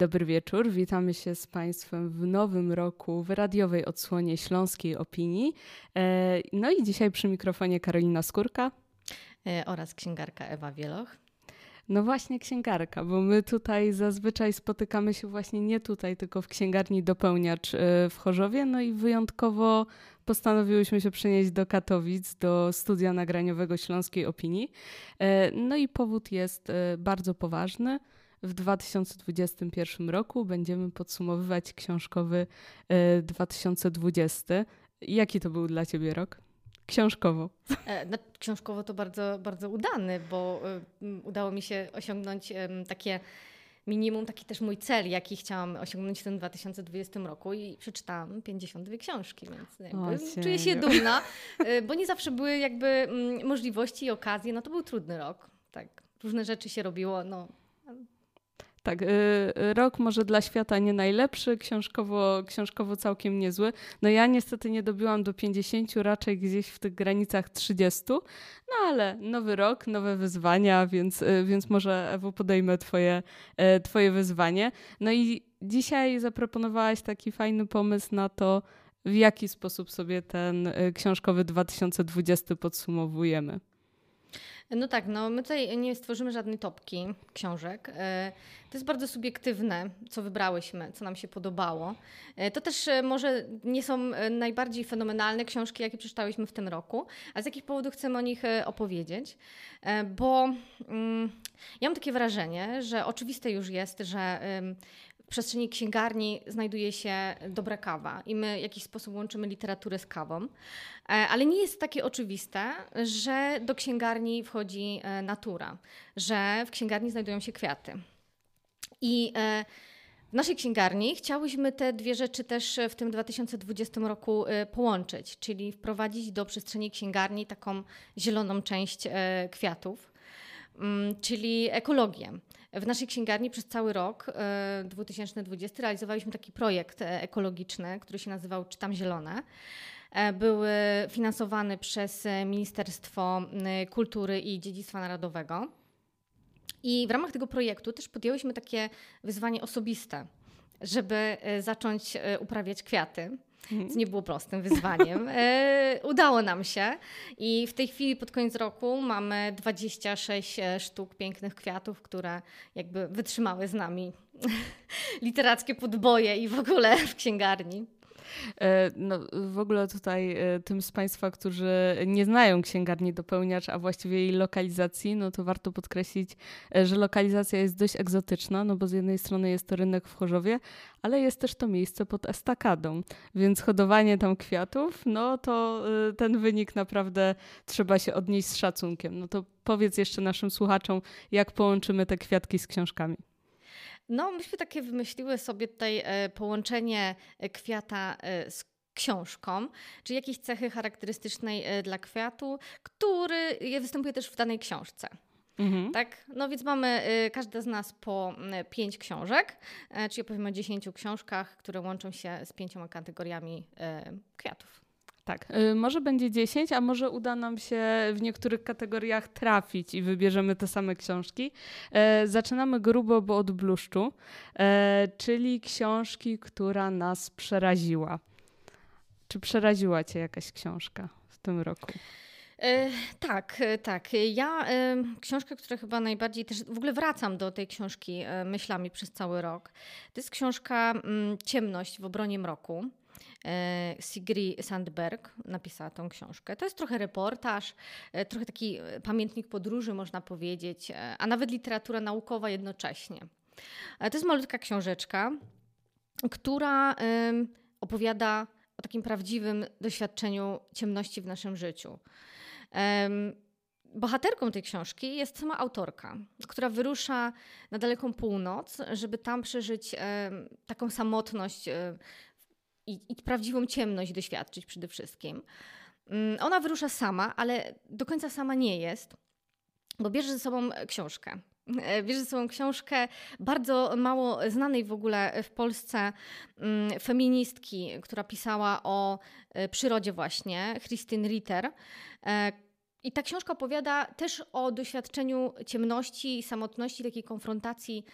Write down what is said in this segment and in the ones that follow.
Dobry wieczór. Witamy się z Państwem w nowym roku w radiowej odsłonie Śląskiej Opinii. E, no i dzisiaj przy mikrofonie Karolina Skórka e, oraz księgarka Ewa Wieloch. No właśnie księgarka, bo my tutaj zazwyczaj spotykamy się właśnie nie tutaj, tylko w księgarni Dopełniacz w Chorzowie. No i wyjątkowo postanowiłyśmy się przenieść do Katowic, do studia nagraniowego Śląskiej Opinii. No i powód jest bardzo poważny w 2021 roku będziemy podsumowywać książkowy 2020. E, Jaki to był dla Ciebie rok? Książkowo. E, no, książkowo to bardzo, bardzo udany, bo y, udało mi się osiągnąć takie minimum, taki też mój cel, jaki chciałam osiągnąć w tym 2020 roku i przeczytałam 52 książki, więc o, czuję się dumna, bo nie zawsze były jakby mm, możliwości i okazje. No to był trudny rok, tak. Różne rzeczy się robiło, no tak, y, rok może dla świata nie najlepszy, książkowo, książkowo całkiem niezły. No ja niestety nie dobiłam do 50, raczej gdzieś w tych granicach 30, no ale nowy rok, nowe wyzwania, więc, y, więc może Ewo podejmę twoje, y, twoje wyzwanie. No i dzisiaj zaproponowałaś taki fajny pomysł na to, w jaki sposób sobie ten książkowy 2020 podsumowujemy. No tak, no my tutaj nie stworzymy żadnej topki książek. E, to jest bardzo subiektywne, co wybrałyśmy, co nam się podobało. E, to też e, może nie są najbardziej fenomenalne książki, jakie przeczytałyśmy w tym roku, a z jakich powodów chcemy o nich opowiedzieć. Bo mm, ja mam takie wrażenie, że oczywiste już jest, że przestrzeni księgarni znajduje się dobra kawa i my w jakiś sposób łączymy literaturę z kawą. E, ale nie jest takie oczywiste, że do księgarni wchodzi e, natura, że w księgarni znajdują się kwiaty. I e, w naszej księgarni chciałyśmy te dwie rzeczy też w tym 2020 roku połączyć, czyli wprowadzić do przestrzeni księgarni taką zieloną część kwiatów, mm, czyli ekologię. W naszej księgarni przez cały rok 2020 realizowaliśmy taki projekt ekologiczny, który się nazywał Czytam Zielone. E, był finansowany przez Ministerstwo Kultury i Dziedzictwa Narodowego. I w ramach tego projektu też podjęłyśmy takie wyzwanie osobiste, żeby e, zacząć e, uprawiać kwiaty. Mhm. Co nie było prostym wyzwaniem. E, udało nam się i w tej chwili pod koniec roku mamy 26 sztuk pięknych kwiatów, które jakby wytrzymały z nami literackie podboje i w ogóle w księgarni. E, no, w ogóle tutaj e, tym z Państwa, którzy nie znają księgarni dopełniacz, a właściwie jej lokalizacji, no to warto podkreślić, e, że lokalizacja jest dość egzotyczna, no bo z jednej strony jest to rynek w Chorzowie, ale jest też to miejsce pod estakadą, więc hodowanie tam kwiatów, no to ten wynik naprawdę trzeba się odnieść z szacunkiem. No to powiedz jeszcze naszym słuchaczom, jak połączymy te kwiatki z książkami. No, myśmy takie wymyśliły sobie tutaj e, połączenie e, kwiata e, z książką, czy jakiejś cechy charakterystycznej dla kwiatu, który występuje też w danej książce. Mhm. Tak? No więc mamy każda z nas po pięć książek, czyli opowiemy o dziesięciu książkach, które łączą się z pięcioma kategoriami kwiatów. Tak, y, może będzie 10, a może uda nam się w niektórych kategoriach trafić i wybierzemy te same książki. E, zaczynamy grubo, bo od bluszczu, e, czyli książki, która nas przeraziła. Czy przeraziła Cię jakaś książka w tym roku? E, tak, tak. Ja książkę, która chyba najbardziej też w ogóle wracam do tej książki myślami przez cały rok. To jest książka mm, Ciemność w obronie mroku. E, Sigrid Sandberg napisała tą książkę. To jest trochę reportaż, e, trochę taki e, pamiętnik podróży, można powiedzieć, a nawet literatura naukowa jednocześnie. To jest malutka książeczka, która opowiada o takim prawdziwym doświadczeniu ciemności w naszym życiu. Bohaterką tej książki jest sama autorka, która wyrusza na daleką północ, żeby tam przeżyć taką samotność i, i prawdziwą ciemność doświadczyć przede wszystkim. Mm, ona wyrusza sama, ale do końca sama nie jest, bo bierze ze sobą książkę. E, bierze ze sobą książkę bardzo mało znanej w ogóle w Polsce mm, feministki, która pisała o e, przyrodzie właśnie, Christine Ritter. E, I ta książka opowiada też o doświadczeniu ciemności samotności, takiej konfrontacji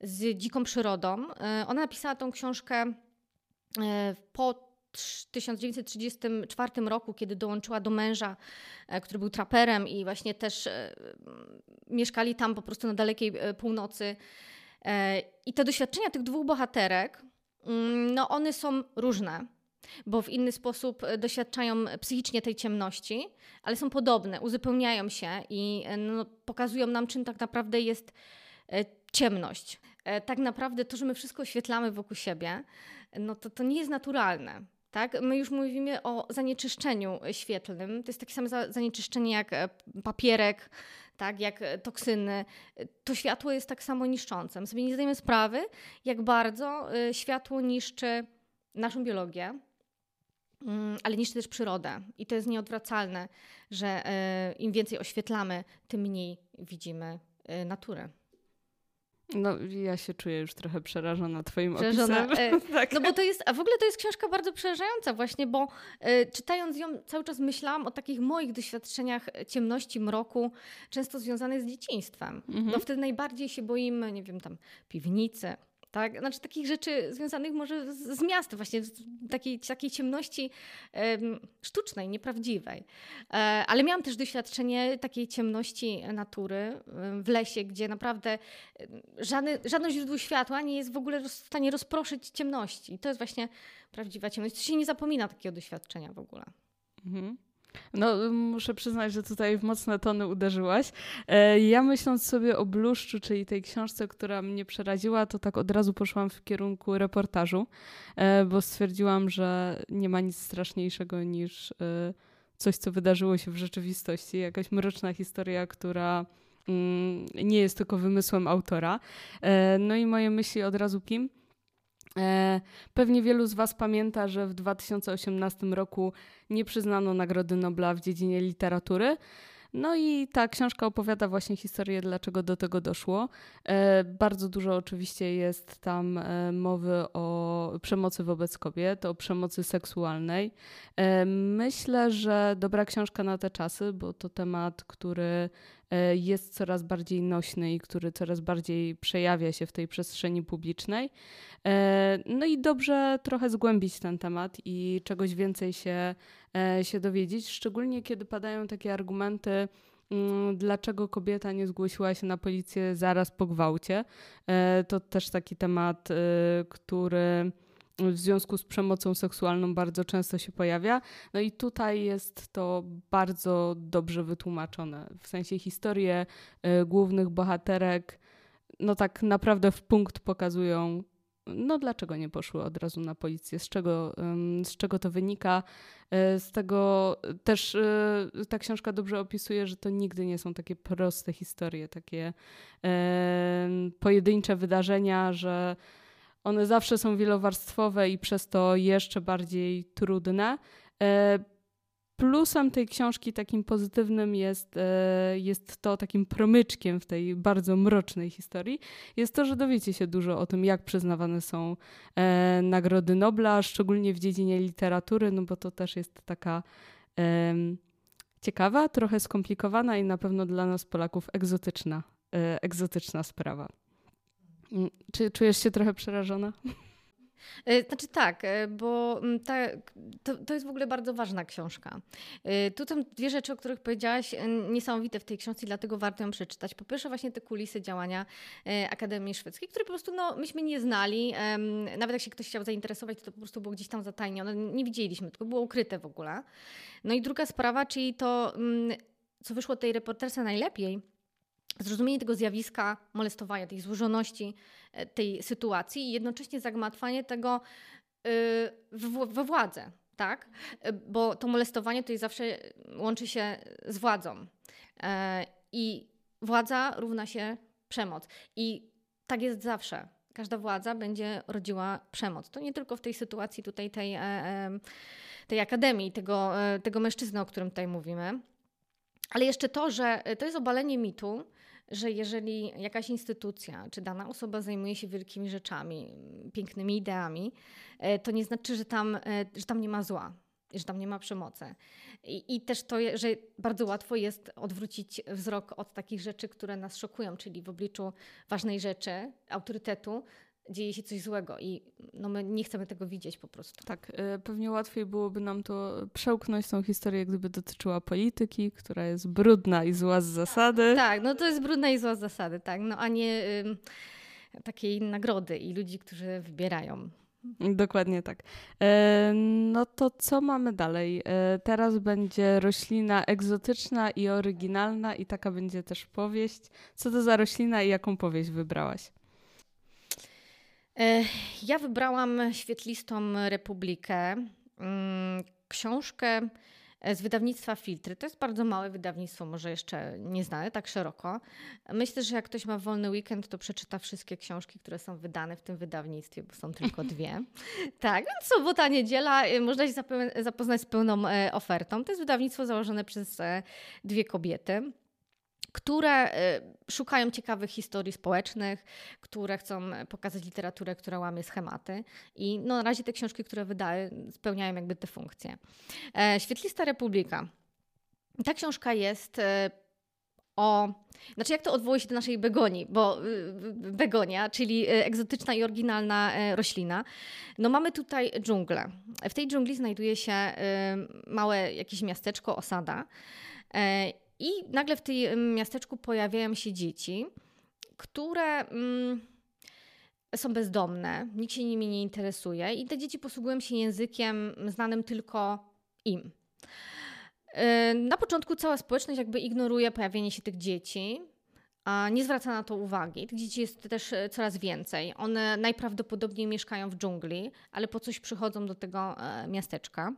z dziką przyrodą. Ona napisała tą książkę po 1934 roku, kiedy dołączyła do męża, który był traperem i właśnie też mieszkali tam po prostu na dalekiej północy. I te doświadczenia tych dwóch bohaterek, mm, no one są różne bo w inny sposób e, doświadczają psychicznie tej ciemności, ale są podobne, uzupełniają się i e, no, pokazują nam, czym tak naprawdę jest e, ciemność. Tak naprawdę to, że my wszystko oświetlamy wokół siebie, no to, to nie jest naturalne. Tak? My już mówimy o zanieczyszczeniu świetlnym. To jest takie samo zanieczyszczenie jak papierek, tak, jak toksyny. To światło jest tak samo niszczące. My sobie nie zdajemy sprawy, jak bardzo światło niszczy naszą biologię, Mm, ale niszczy też przyrodę. I to jest nieodwracalne, że e, im więcej oświetlamy, tym mniej widzimy e, naturę. No, ja się czuję już trochę przerażona Twoim przerażona. opisem. E, tak. No bo to jest, a w ogóle to jest książka bardzo przerażająca, właśnie, bo e, czytając ją cały czas myślałam o takich moich doświadczeniach ciemności, mroku, często związanych z dzieciństwem. Mhm. No wtedy najbardziej się boimy, nie wiem, tam piwnicy, tak? Znaczy takich rzeczy związanych może z, z miastem, właśnie takiej, takiej ciemności um, sztucznej, nieprawdziwej. E, ale miałam też doświadczenie takiej ciemności natury w lesie, gdzie naprawdę żadne, żadne źródło światła nie jest w ogóle w stanie rozproszyć ciemności. I to jest właśnie prawdziwa ciemność. To się nie zapomina takiego doświadczenia w ogóle. Mhm. No, muszę przyznać, że tutaj w mocne tony uderzyłaś. E, ja myśląc sobie o Bluszczu, czyli tej książce, która mnie przeraziła, to tak od razu poszłam w kierunku reportażu, e, bo stwierdziłam, że nie ma nic straszniejszego niż e, coś, co wydarzyło się w rzeczywistości, jakaś mroczna historia, która mm, nie jest tylko wymysłem autora. No i moje myśli od razu kim? E, pewnie wielu z Was pamięta, że w 2018 roku nie przyznano Nagrody Nobla w dziedzinie literatury. No i ta książka opowiada właśnie historię, dlaczego do tego doszło. E, bardzo dużo oczywiście jest tam e, mowy o przemocy wobec kobiet, o przemocy seksualnej. Myślę, że dobra książka na te czasy, bo to temat, który E, jest coraz bardziej nośny i który coraz bardziej przejawia się w tej przestrzeni publicznej. E, no i dobrze trochę zgłębić ten temat i czegoś więcej się, e, się dowiedzieć, szczególnie kiedy padają takie argumenty, mm, dlaczego kobieta nie zgłosiła się na policję zaraz po gwałcie. To też taki temat, który w związku z przemocą seksualną bardzo często się pojawia. No i tutaj jest to bardzo dobrze wytłumaczone. W sensie historie głównych bohaterek, no tak naprawdę w punkt pokazują, no dlaczego nie poszły od razu na policję, z czego, z czego to wynika. Y, z tego też y, ta książka dobrze opisuje, że to nigdy nie są takie proste historie, takie pojedyncze wydarzenia, że one zawsze są wielowarstwowe i przez to jeszcze bardziej trudne. E, plusem tej książki takim pozytywnym jest, e, jest to takim promyczkiem w tej bardzo mrocznej historii, jest to, że dowiecie się dużo o tym, jak przyznawane są e, nagrody Nobla, szczególnie w dziedzinie literatury, no bo to też jest taka ciekawa, trochę skomplikowana i na pewno dla nas Polaków egzotyczna, egzotyczna sprawa. Mm, czy czujesz się trochę przerażona? E, znaczy tak, e, bo mm, ta, to, to jest w ogóle bardzo ważna książka. E, tu są dwie rzeczy, o których powiedziałaś, niesamowite w tej książce, dlatego warto ją przeczytać. Po pierwsze właśnie te kulisy działania Akademii Szwedzkiej, które po prostu no, myśmy nie znali. Nawet jak się ktoś chciał zainteresować, to po prostu było gdzieś tam zatajnione. Nie widzieliśmy, tylko było ukryte w ogóle. No i druga sprawa, czyli to, mm, co wyszło tej reporterce najlepiej, zrozumienie tego zjawiska molestowania, tej złożoności e, tej sytuacji i jednocześnie zagmatwanie tego e, we władzę, tak? E, bo to molestowanie tutaj zawsze łączy się z władzą. I władza równa się przemoc. I tak jest zawsze. Każda władza będzie rodziła przemoc. To nie tylko w tej sytuacji tutaj tej, tej akademii, tego, tego mężczyzny, o którym tutaj mówimy. Ale jeszcze to, że to jest obalenie mitu, że jeżeli jakaś instytucja czy dana osoba zajmuje się wielkimi rzeczami, pięknymi ideami, e, to nie znaczy, że tam, e, że tam nie ma zła. że tam nie ma przemocy. I, I, też to, że bardzo łatwo jest odwrócić wzrok od takich rzeczy, które nas szokują, czyli w obliczu ważnej rzeczy, autorytetu, dzieje się coś złego i no my nie chcemy tego widzieć po prostu. Tak, y, pewnie łatwiej byłoby nam to przełknąć tą historię, gdyby dotyczyła polityki, która jest brudna i zła z zasady. Tak, no to jest brudna i zła z zasady, tak, no a nie y, takiej nagrody i ludzi, którzy wybierają. Dokładnie tak. E, no to co mamy dalej? E, teraz będzie roślina egzotyczna i oryginalna, i taka będzie też powieść. Co to za roślina i jaką powieść wybrałaś? E, ja wybrałam świetlistą Republikę, mm, książkę z wydawnictwa Filtry. To jest bardzo małe wydawnictwo, może jeszcze nie znane tak szeroko. Myślę, że jak ktoś ma wolny weekend, to przeczyta wszystkie książki, które są wydane w tym wydawnictwie, bo są tylko dwie. tak, sobota, niedziela, e, można się zapoznać z pełną e, ofertą. To jest wydawnictwo założone przez dwie kobiety które y, szukają ciekawych historii społecznych, które chcą pokazać literaturę, która łamie schematy. I no, na razie te książki, które wydały, spełniają jakby te funkcje. E, Świetlista Republika. Ta książka jest e, o. Znaczy, jak to odwołuje się do naszej begonii, bo begonia, czyli e, egzotyczna i oryginalna roślina. No, mamy tutaj dżunglę. W tej dżungli znajduje się małe jakieś miasteczko, osada. I nagle w tym miasteczku pojawiają się dzieci, które mm, są bezdomne, nikt się nimi nie interesuje i te dzieci posługują się językiem znanym tylko im. Y, na początku cała społeczność jakby ignoruje pojawienie się tych dzieci, a nie zwraca na to uwagi. Tych dzieci jest też e, coraz więcej. One najprawdopodobniej mieszkają w dżungli, ale po coś przychodzą do tego e, miasteczka.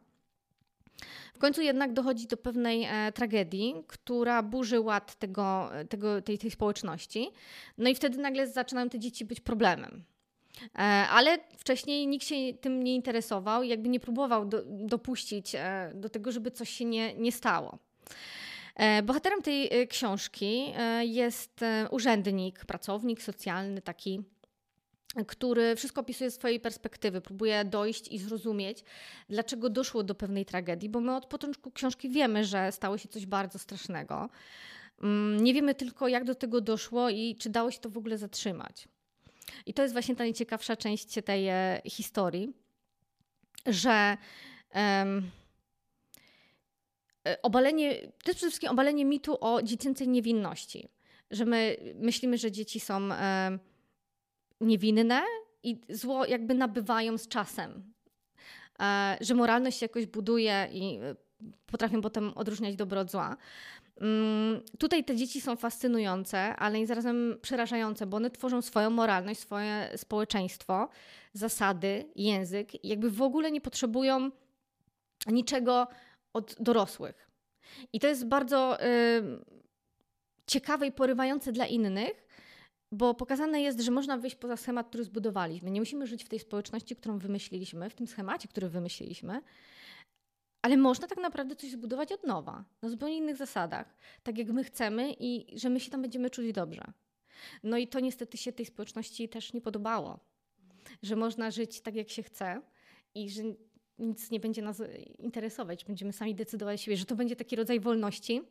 W końcu jednak dochodzi do pewnej e, tragedii, która burzy ład tego, tego, tej, tej społeczności. No i wtedy nagle zaczynają te dzieci być problemem. E, ale wcześniej nikt się tym nie interesował jakby nie próbował do, dopuścić e, do tego, żeby coś się nie, nie stało. E, bohaterem tej e, książki e, jest urzędnik, pracownik socjalny, taki który wszystko opisuje z swojej perspektywy, próbuje dojść i zrozumieć, dlaczego doszło do pewnej tragedii, bo my od początku książki wiemy, że stało się coś bardzo strasznego. Mm, nie wiemy tylko, jak do tego doszło i czy dało się to w ogóle zatrzymać. I to jest właśnie ta najciekawsza część tej e, historii, że um, obalenie, to jest przede wszystkim obalenie mitu o dziecięcej niewinności. Że my myślimy, że dzieci są niewinne i zło jakby nabywają z czasem. E, że moralność się jakoś buduje i e, potrafią potem odróżniać dobro od zła. Mm, tutaj te dzieci są fascynujące, ale i zarazem przerażające, bo one tworzą swoją moralność, swoje społeczeństwo, zasady, język i jakby w ogóle nie potrzebują niczego od dorosłych. I to jest bardzo y, ciekawe i porywające dla innych, bo pokazane jest, że można wyjść poza schemat, który zbudowaliśmy. Nie musimy żyć w tej społeczności, którą wymyśliliśmy, w tym schemacie, który wymyśliliśmy, ale można tak naprawdę coś zbudować od nowa, na zupełnie innych zasadach, tak jak my chcemy i że my się tam będziemy czuli dobrze. No i to niestety się tej społeczności też nie podobało, że można żyć tak, jak się chce i że nic nie będzie nas interesować, będziemy sami decydować siebie, że to będzie taki rodzaj wolności,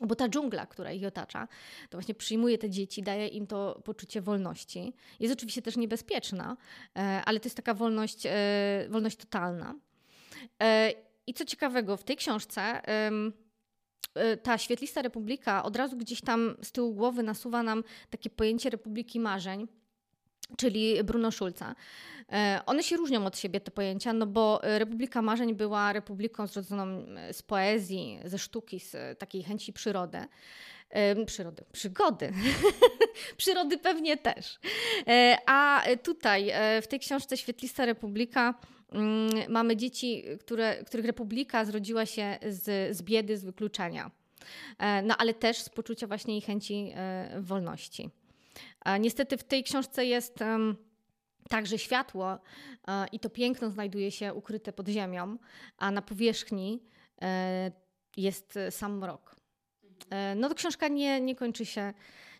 bo ta dżungla, która ich otacza, to właśnie przyjmuje te dzieci, daje im to poczucie wolności. Jest oczywiście też niebezpieczna, e, ale to jest taka wolność, e, wolność totalna. E, I co ciekawego, w tej książce ta świetlista republika od razu gdzieś tam z tyłu głowy nasuwa nam takie pojęcie republiki marzeń czyli Bruno Schulza. E, one się różnią od siebie, te pojęcia, no bo Republika Marzeń była republiką zrodzoną z poezji, ze sztuki, z takiej chęci przyrody. Przyrody, przygody. przyrody pewnie też. E, a tutaj e, w tej książce Świetlista Republika mm, mamy dzieci, które, których republika zrodziła się z, z biedy, z wykluczenia. No ale też z poczucia właśnie i chęci wolności. Niestety w tej książce jest także światło i to piękno znajduje się ukryte pod ziemią, a na powierzchni e, jest sam mrok. E, no to książka nie, nie kończy się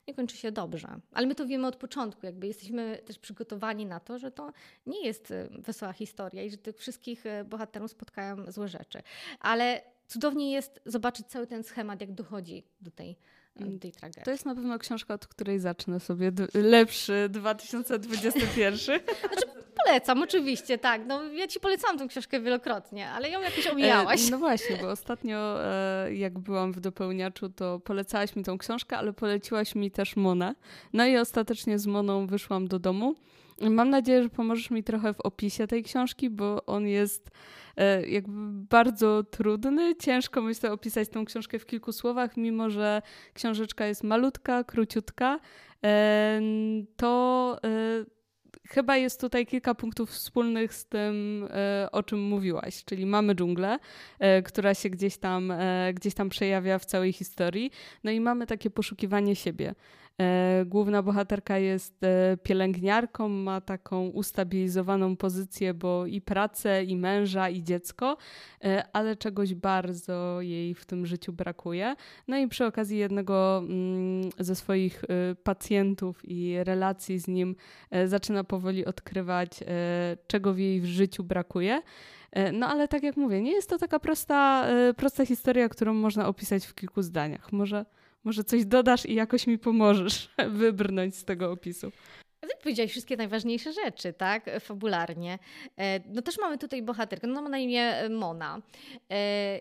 nie kończy się dobrze. Ale my to wiemy od początku, jakby jesteśmy też przygotowani na to, że to nie jest wesoła historia i że tych wszystkich bohaterów spotkają złe rzeczy. Ale cudownie jest zobaczyć cały ten schemat, jak dochodzi do tej. Tej tragedii. To jest na pewno książka, od której zacznę sobie lepszy 2021. Znaczy, polecam, oczywiście, tak. No, ja ci polecałam tę książkę wielokrotnie, ale ją jakoś omijałaś. E, no właśnie, bo ostatnio e, jak byłam w dopełniaczu, to polecałaś mi tą książkę, ale poleciłaś mi też Monę. No i ostatecznie z Moną wyszłam do domu. Mam nadzieję, że pomożesz mi trochę w opisie tej książki, bo on jest e, jakby bardzo trudny. Ciężko myślę opisać tą książkę w kilku słowach, mimo że książeczka jest malutka, króciutka. E, to e, chyba jest tutaj kilka punktów wspólnych z tym, o czym mówiłaś, czyli mamy dżunglę, która się gdzieś tam, gdzieś tam przejawia w całej historii, no i mamy takie poszukiwanie siebie. E, główna bohaterka jest e, pielęgniarką, ma taką ustabilizowaną pozycję, bo i pracę, i męża, i dziecko, e, ale czegoś bardzo jej w tym życiu brakuje. No i przy okazji jednego mm, ze swoich pacjentów i relacji z nim zaczyna powoli odkrywać, czego w jej życiu brakuje. No ale tak jak mówię, nie jest to taka prosta, prosta historia, którą można opisać w kilku zdaniach. Może może coś dodasz i jakoś mi pomożesz wybrnąć z tego opisu. Ty powiedziałeś wszystkie najważniejsze rzeczy, tak? Fabularnie. E, no też mamy tutaj bohaterkę, no ma na imię e, Mona. E,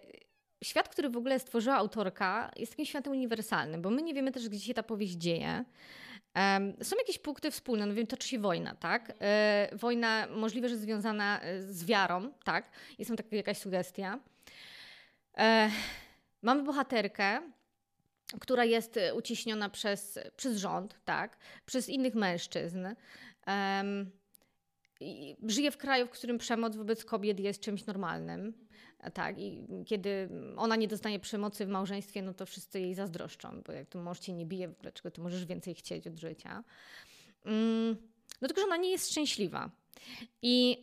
świat, który w ogóle stworzyła autorka, jest takim światem uniwersalnym, bo my nie wiemy też, gdzie się ta powieść dzieje. Są jakieś punkty wspólne, no wiem, toczy się wojna, tak? Wojna możliwe, że związana z wiarą, tak? Jest tam taka jakaś sugestia. Mamy bohaterkę, która jest e, uciśniona przez, przez rząd, tak, przez innych mężczyzn. Um, żyje w kraju, w którym przemoc wobec kobiet jest czymś normalnym. Tak, i kiedy ona nie dostaje przemocy w małżeństwie, no to wszyscy jej zazdroszczą, bo jak tu mąż cię nie bije, dlaczego ty możesz więcej chcieć od życia. Um, no tylko, że ona nie jest szczęśliwa. I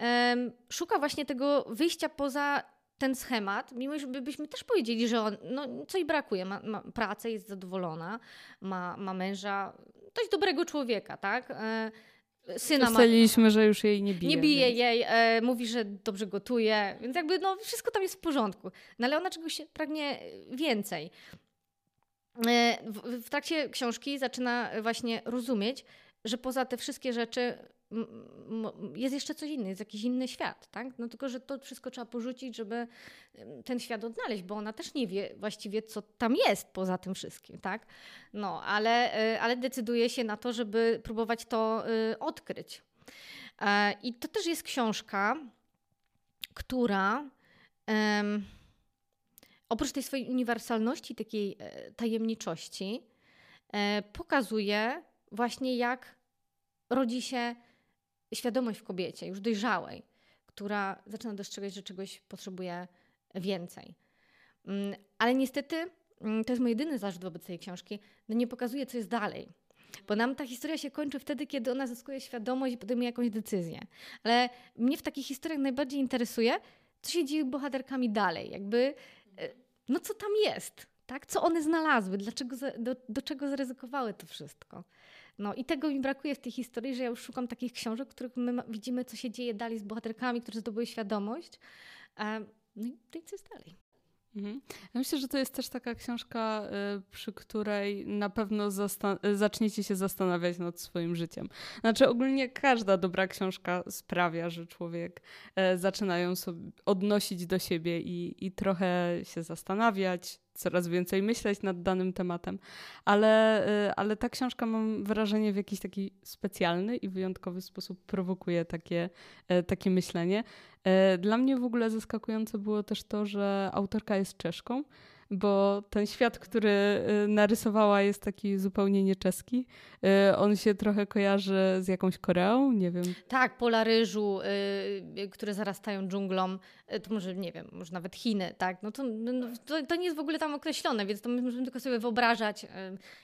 szuka właśnie tego wyjścia poza ten schemat, mimo że byśmy też powiedzieli, że on, no, co jej brakuje, ma, ma pracę, jest zadowolona, ma, ma męża, dość dobrego człowieka, tak? E, syna Ustaliliśmy, ma, że już jej nie bije. Nie bije więc. jej, e, mówi, że dobrze gotuje, więc jakby no, wszystko tam jest w porządku. No ale ona czegoś pragnie więcej. E, w, w trakcie książki zaczyna właśnie rozumieć, że poza te wszystkie rzeczy jest jeszcze coś innego, jest jakiś inny świat, tak? No tylko, że to wszystko trzeba porzucić, żeby ten świat odnaleźć, bo ona też nie wie właściwie, co tam jest poza tym wszystkim, tak? No, ale, e, ale decyduje się na to, żeby próbować to e, odkryć. E, I to też jest książka, która oprócz tej swojej uniwersalności, takiej tajemniczości, pokazuje właśnie, jak rodzi się świadomość w kobiecie, już dojrzałej, która zaczyna dostrzegać, że czegoś potrzebuje więcej. Mm, ale niestety, mm, to jest mój jedyny zarzut wobec tej książki, no nie pokazuje, co jest dalej. Bo nam ta historia się kończy wtedy, kiedy ona zyskuje świadomość i podejmuje jakąś decyzję. Ale mnie w takich historiach najbardziej interesuje, co się dzieje bohaterkami dalej. Jakby, e, no co tam jest, tak? Co one znalazły, dlaczego, do, do czego zaryzykowały to wszystko. No i tego mi brakuje w tej historii, że ja już szukam takich książek, w których my widzimy, co się dzieje dalej z bohaterkami, którzy zdobyły świadomość. No i co jest dalej. Mhm. Ja myślę, że to jest też taka książka, y, przy której na pewno y, zaczniecie się zastanawiać nad swoim życiem. Znaczy, ogólnie każda dobra książka sprawia, że człowiek e, zaczyna ją sobie odnosić do siebie i, i trochę się zastanawiać, coraz więcej myśleć nad danym tematem, ale, y, ale ta książka mam wrażenie w jakiś taki specjalny i wyjątkowy sposób prowokuje takie, e, takie myślenie. E, dla mnie w ogóle zaskakujące było też to, że autorka jest Czeszką, bo ten świat, który y, narysowała jest taki zupełnie nieczeski. Y, on się trochę kojarzy z jakąś Koreą, nie wiem. Tak, pola ryżu, yy, które zarastają dżunglą, y, to może, nie wiem, może nawet Chiny, tak? No to, no, to, to, nie jest w ogóle tam określone, więc to my możemy tylko sobie wyobrażać,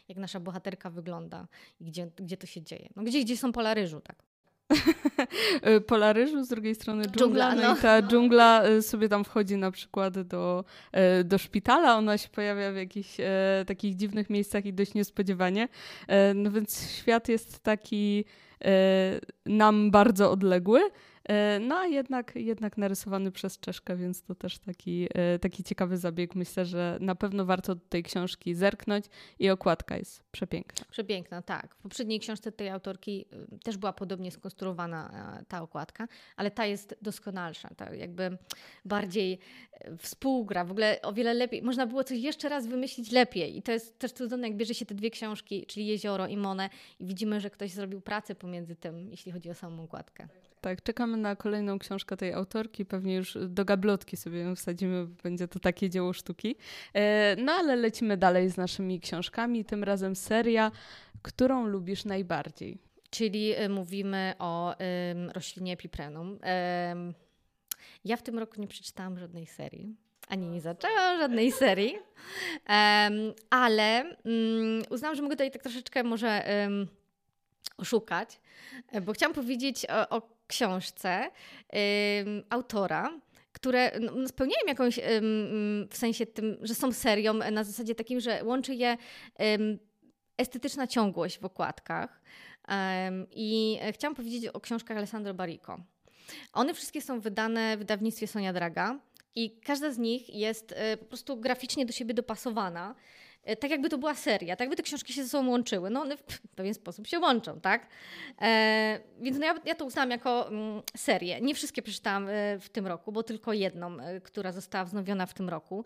jak nasza bohaterka wygląda i gdzie, gdzie to się dzieje. No gdzieś, gdzie są pola ryżu, tak. Polaryżu, z drugiej strony dżungla. Dżungla, no, no. i ta dżungla sobie tam wchodzi na przykład do, do szpitala, ona się pojawia w jakichś takich dziwnych miejscach i dość niespodziewanie. No więc świat jest taki nam bardzo odległy. E, no a jednak, jednak narysowany przez Czeszkę, więc to też taki, e, taki ciekawy zabieg. Myślę, że na pewno warto do tej książki zerknąć i okładka jest przepiękna. Przepiękna, tak. W poprzedniej książce tej autorki y, też była podobnie skonstruowana e, ta okładka, ale ta jest doskonalsza, ta jakby bardziej współgra, w ogóle o wiele lepiej. Można było coś jeszcze raz wymyślić lepiej i to jest też cudowne, jak bierze się te dwie książki, czyli Jezioro i Monę i widzimy, że ktoś zrobił pracę pomiędzy tym, jeśli chodzi o samą okładkę. Tak, czekamy na kolejną książkę tej autorki. Pewnie już do gablotki sobie ją wsadzimy, będzie to takie dzieło sztuki. E, no ale lecimy dalej z naszymi książkami. Tym razem seria, którą lubisz najbardziej. Czyli y, mówimy o roślinie Epiprenum. Ja w tym roku nie przeczytałam żadnej serii. Ani nie zaczęłam żadnej serii, ale um, uznałam, że mogę tutaj tak troszeczkę może oszukać, bo chciałam powiedzieć o, o książce autora, które no, no, spełniają jakąś w sensie tym, że są serią na zasadzie takim, że łączy je estetyczna ciągłość w okładkach. I chciałam powiedzieć o książkach Alessandro Barrico. One wszystkie są wydane w wydawnictwie Sonia Draga i każda z nich jest e, po prostu graficznie do siebie dopasowana. E, tak jakby to była seria, tak jakby te książki się ze sobą łączyły. No one w pewien sposób się łączą, tak? E, więc no ja, ja to uznałam jako mm, serię. Nie wszystkie przeczytałam e, w tym roku, bo tylko jedną, e, która została wznowiona w tym roku.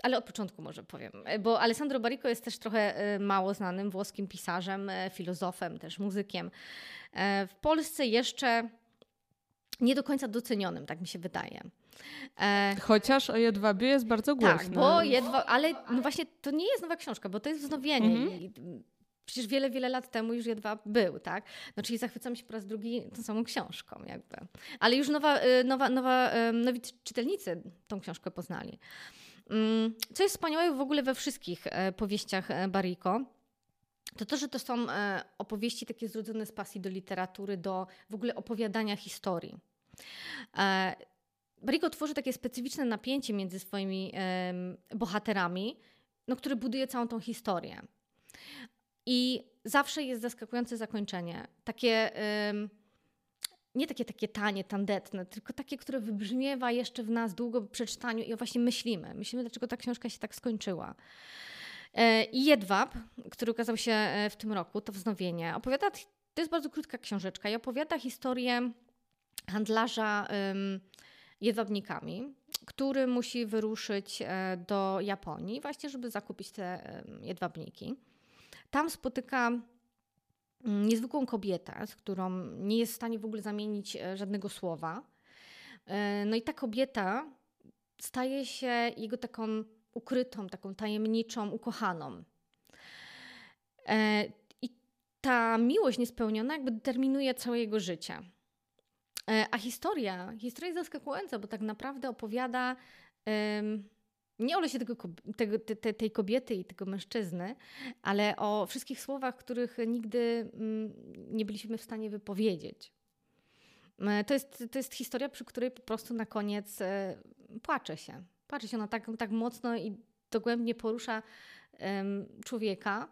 E, ale od początku może powiem, bo Alessandro Barrico jest też trochę mało znanym włoskim pisarzem, filozofem, też muzykiem. W Polsce jeszcze nie do końca docenionym, tak mi się wydaje. E, Chociaż o Jedwabie jest bardzo głośno. Tak, bo Jedwab, ale no właśnie to nie jest nowa książka, bo to jest wznowienie. Mhm. I, przecież wiele, wiele lat temu już Jedwab był, tak? No czyli zachwycam się po raz drugi tą samą książką jakby. Ale już nowa, nowa, nowa, nowi czytelnicy tą książkę poznali. Mm, co jest wspaniałe w ogóle we wszystkich e, powieściach e, Bariko, to to, że to są opowieści takie zrodzone z pasji do literatury, do w ogóle opowiadania historii. Barrico tworzy takie specyficzne napięcie między swoimi bohaterami, no, które buduje całą tą historię. I zawsze jest zaskakujące zakończenie. Takie, nie takie, takie tanie, tandetne, tylko takie, które wybrzmiewa jeszcze w nas długo po przeczytaniu i właśnie myślimy. Myślimy, dlaczego ta książka się tak skończyła. E, I Jedwab, który ukazał się e, w tym roku, to wznowienie, opowiada, to jest bardzo krótka książeczka i opowiada historię handlarza jedwabnikami, który musi wyruszyć e, do Japonii właśnie, żeby zakupić te jedwabniki. Tam spotyka niezwykłą kobietę, z którą nie jest w stanie w ogóle zamienić e, żadnego słowa. E, no i ta kobieta staje się jego taką ukrytą, taką tajemniczą, ukochaną. I ta miłość niespełniona jakby determinuje całe jego życie. E, a historia, historia jest zaskakująca, bo tak naprawdę opowiada um, nie o losie tego, tego, te, tej kobiety i tego mężczyzny, ale o wszystkich słowach, których nigdy um, nie byliśmy w stanie wypowiedzieć. E, to jest, to jest historia, przy której po prostu na koniec e, płacze się. Płacze się ona tak, tak mocno i dogłębnie porusza człowieka,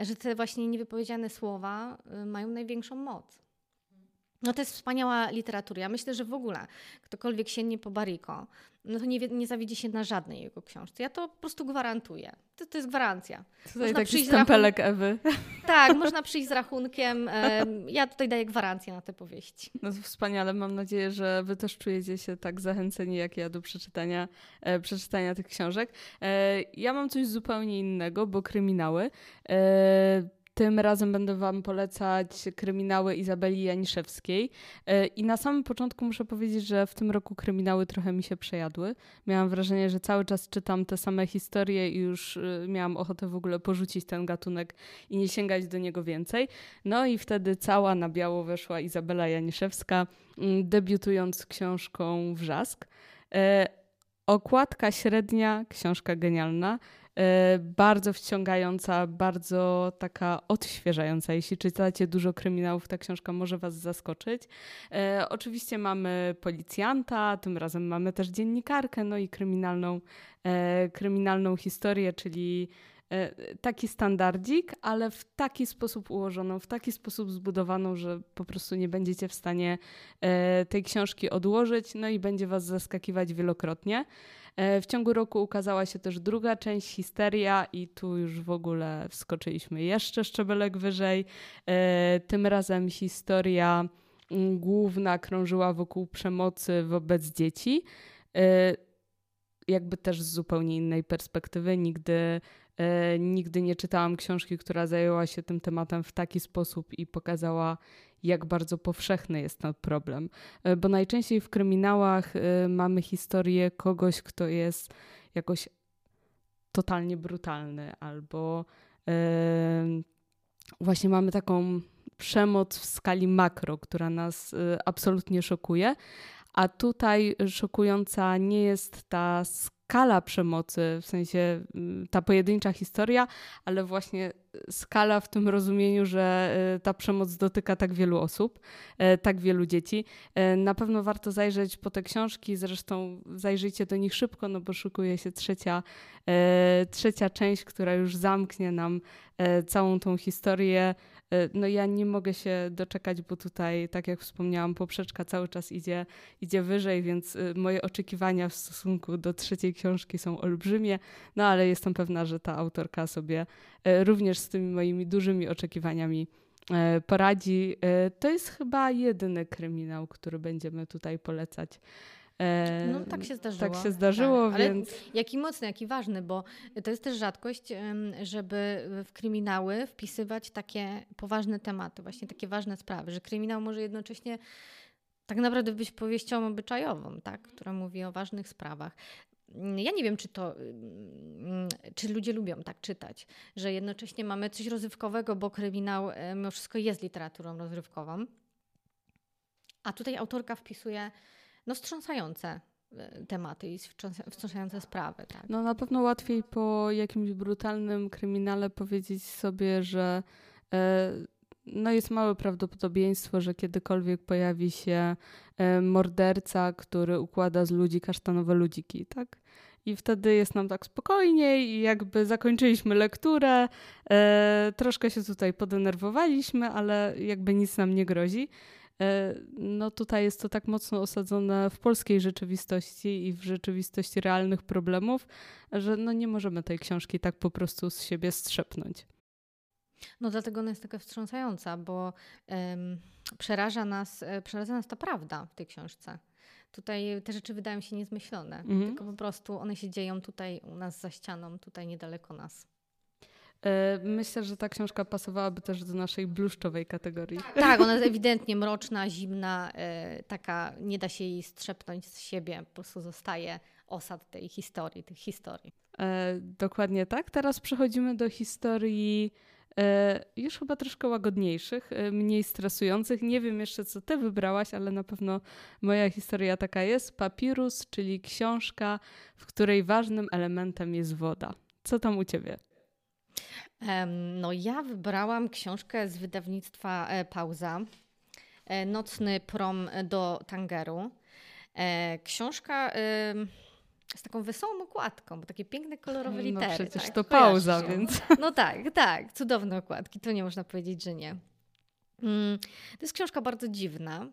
że te właśnie niewypowiedziane słowa mają największą moc. No to jest wspaniała literatura. Ja myślę, że w ogóle ktokolwiek sięgnie po Bariko, no to nie, nie zawiedzie się na żadnej jego książce. Ja to po prostu gwarantuję. To, to jest gwarancja. Tutaj można taki stempelek rachun... Ewy. Tak, można przyjść z rachunkiem. Ja tutaj daję gwarancję na te powieści. No to wspaniale. Mam nadzieję, że wy też czujecie się tak zachęceni jak ja do przeczytania, e, przeczytania tych książek. E, ja mam coś zupełnie innego, bo kryminały. Tym razem będę Wam polecać kryminały Izabeli Janiszewskiej. E, I na samym początku muszę powiedzieć, że w tym roku kryminały trochę mi się przejadły. Miałam wrażenie, że cały czas czytam te same historie i już e, miałam ochotę w ogóle porzucić ten gatunek i nie sięgać do niego więcej. No i wtedy cała na biało weszła Izabela Janiszewska, mm, debiutując książką Wrzask. E, okładka średnia, książka genialna. Bardzo wciągająca, bardzo taka odświeżająca. Jeśli czytacie dużo kryminałów, ta książka może Was zaskoczyć. Oczywiście mamy policjanta, tym razem mamy też dziennikarkę, no i kryminalną, kryminalną historię, czyli E, taki standardzik, ale w taki sposób ułożoną, w taki sposób zbudowaną, że po prostu nie będziecie w stanie e, tej książki odłożyć, no i będzie Was zaskakiwać wielokrotnie. E, w ciągu roku ukazała się też druga część, Histeria, i tu już w ogóle wskoczyliśmy jeszcze szczebelek wyżej. Tym razem historia mm, główna krążyła wokół przemocy wobec dzieci jakby też z zupełnie innej perspektywy. Nigdy E, nigdy nie czytałam książki, która zajęła się tym tematem w taki sposób i pokazała, jak bardzo powszechny jest ten problem. E, bo najczęściej w kryminałach e, mamy historię kogoś, kto jest jakoś totalnie brutalny, albo właśnie mamy taką przemoc w skali makro, która nas absolutnie szokuje. A tutaj szokująca nie jest ta skala przemocy, w sensie mm, ta pojedyncza historia, ale właśnie skala w tym rozumieniu, że e, ta przemoc dotyka tak wielu osób, e, tak wielu dzieci. E, na pewno warto zajrzeć po te książki, zresztą zajrzyjcie do nich szybko, no bo szykuje się trzecia, trzecia część, która już zamknie nam całą tą historię no ja nie mogę się doczekać, bo tutaj, tak jak wspomniałam, poprzeczka cały czas idzie, idzie wyżej, więc e, moje oczekiwania w stosunku do trzeciej książki są olbrzymie, no ale jestem pewna, że ta autorka sobie e, również z tymi moimi dużymi oczekiwaniami poradzi. To jest chyba jedyny kryminał, który będziemy tutaj polecać. No tak się zdarzyło. Tak się zdarzyło, tak. więc... Ale jaki mocny, jaki ważny, bo to jest też rzadkość, żeby w kryminały wpisywać takie poważne tematy, właśnie takie ważne sprawy, że kryminał może jednocześnie tak naprawdę być powieścią obyczajową, tak, która mówi o ważnych sprawach. Ja nie wiem, czy to, czy ludzie lubią tak czytać, że jednocześnie mamy coś rozrywkowego, bo kryminał mimo wszystko jest literaturą rozrywkową. A tutaj autorka wpisuje no, wstrząsające e, tematy i wstrząsające sprawy. Tak? No na pewno łatwiej po jakimś brutalnym kryminale powiedzieć sobie, że e, no jest małe prawdopodobieństwo, że kiedykolwiek pojawi się e, morderca, który układa z ludzi kasztanowe ludziki, tak? I wtedy jest nam tak spokojniej i jakby zakończyliśmy lekturę, troszkę się tutaj podenerwowaliśmy, ale jakby nic nam nie grozi. E, no tutaj jest to tak mocno osadzone w polskiej rzeczywistości i w rzeczywistości realnych problemów, że no nie możemy tej książki tak po prostu z siebie strzepnąć. No dlatego ona jest taka wstrząsająca, bo przeraża, nas, e, przeraża nas ta prawda w tej książce. Tutaj te rzeczy wydają się niezmyślone, mhm. tylko po prostu one się dzieją tutaj u nas za ścianą, tutaj niedaleko nas. E, myślę, że ta książka pasowałaby też do naszej bluszczowej kategorii. Tak, ona jest ewidentnie mroczna, zimna, e, taka nie da się jej strzepnąć z siebie, po prostu zostaje osad tej historii, tych historii. E, dokładnie tak. Teraz przechodzimy do historii e, już chyba troszkę łagodniejszych, e, mniej stresujących. Nie wiem jeszcze, co ty wybrałaś, ale na pewno moja historia taka jest. Papirus, czyli książka, w której ważnym elementem jest woda. Co tam u ciebie? No ja wybrałam książkę z wydawnictwa e, Pauza. E, Nocny prom do Tangeru. E, książka z taką wesołą okładką, bo takie piękne, kolorowe no litery. No przecież tak? to pauza, więc... No tak, tak, cudowne okładki, to nie można powiedzieć, że nie. Mm, to jest książka bardzo dziwna,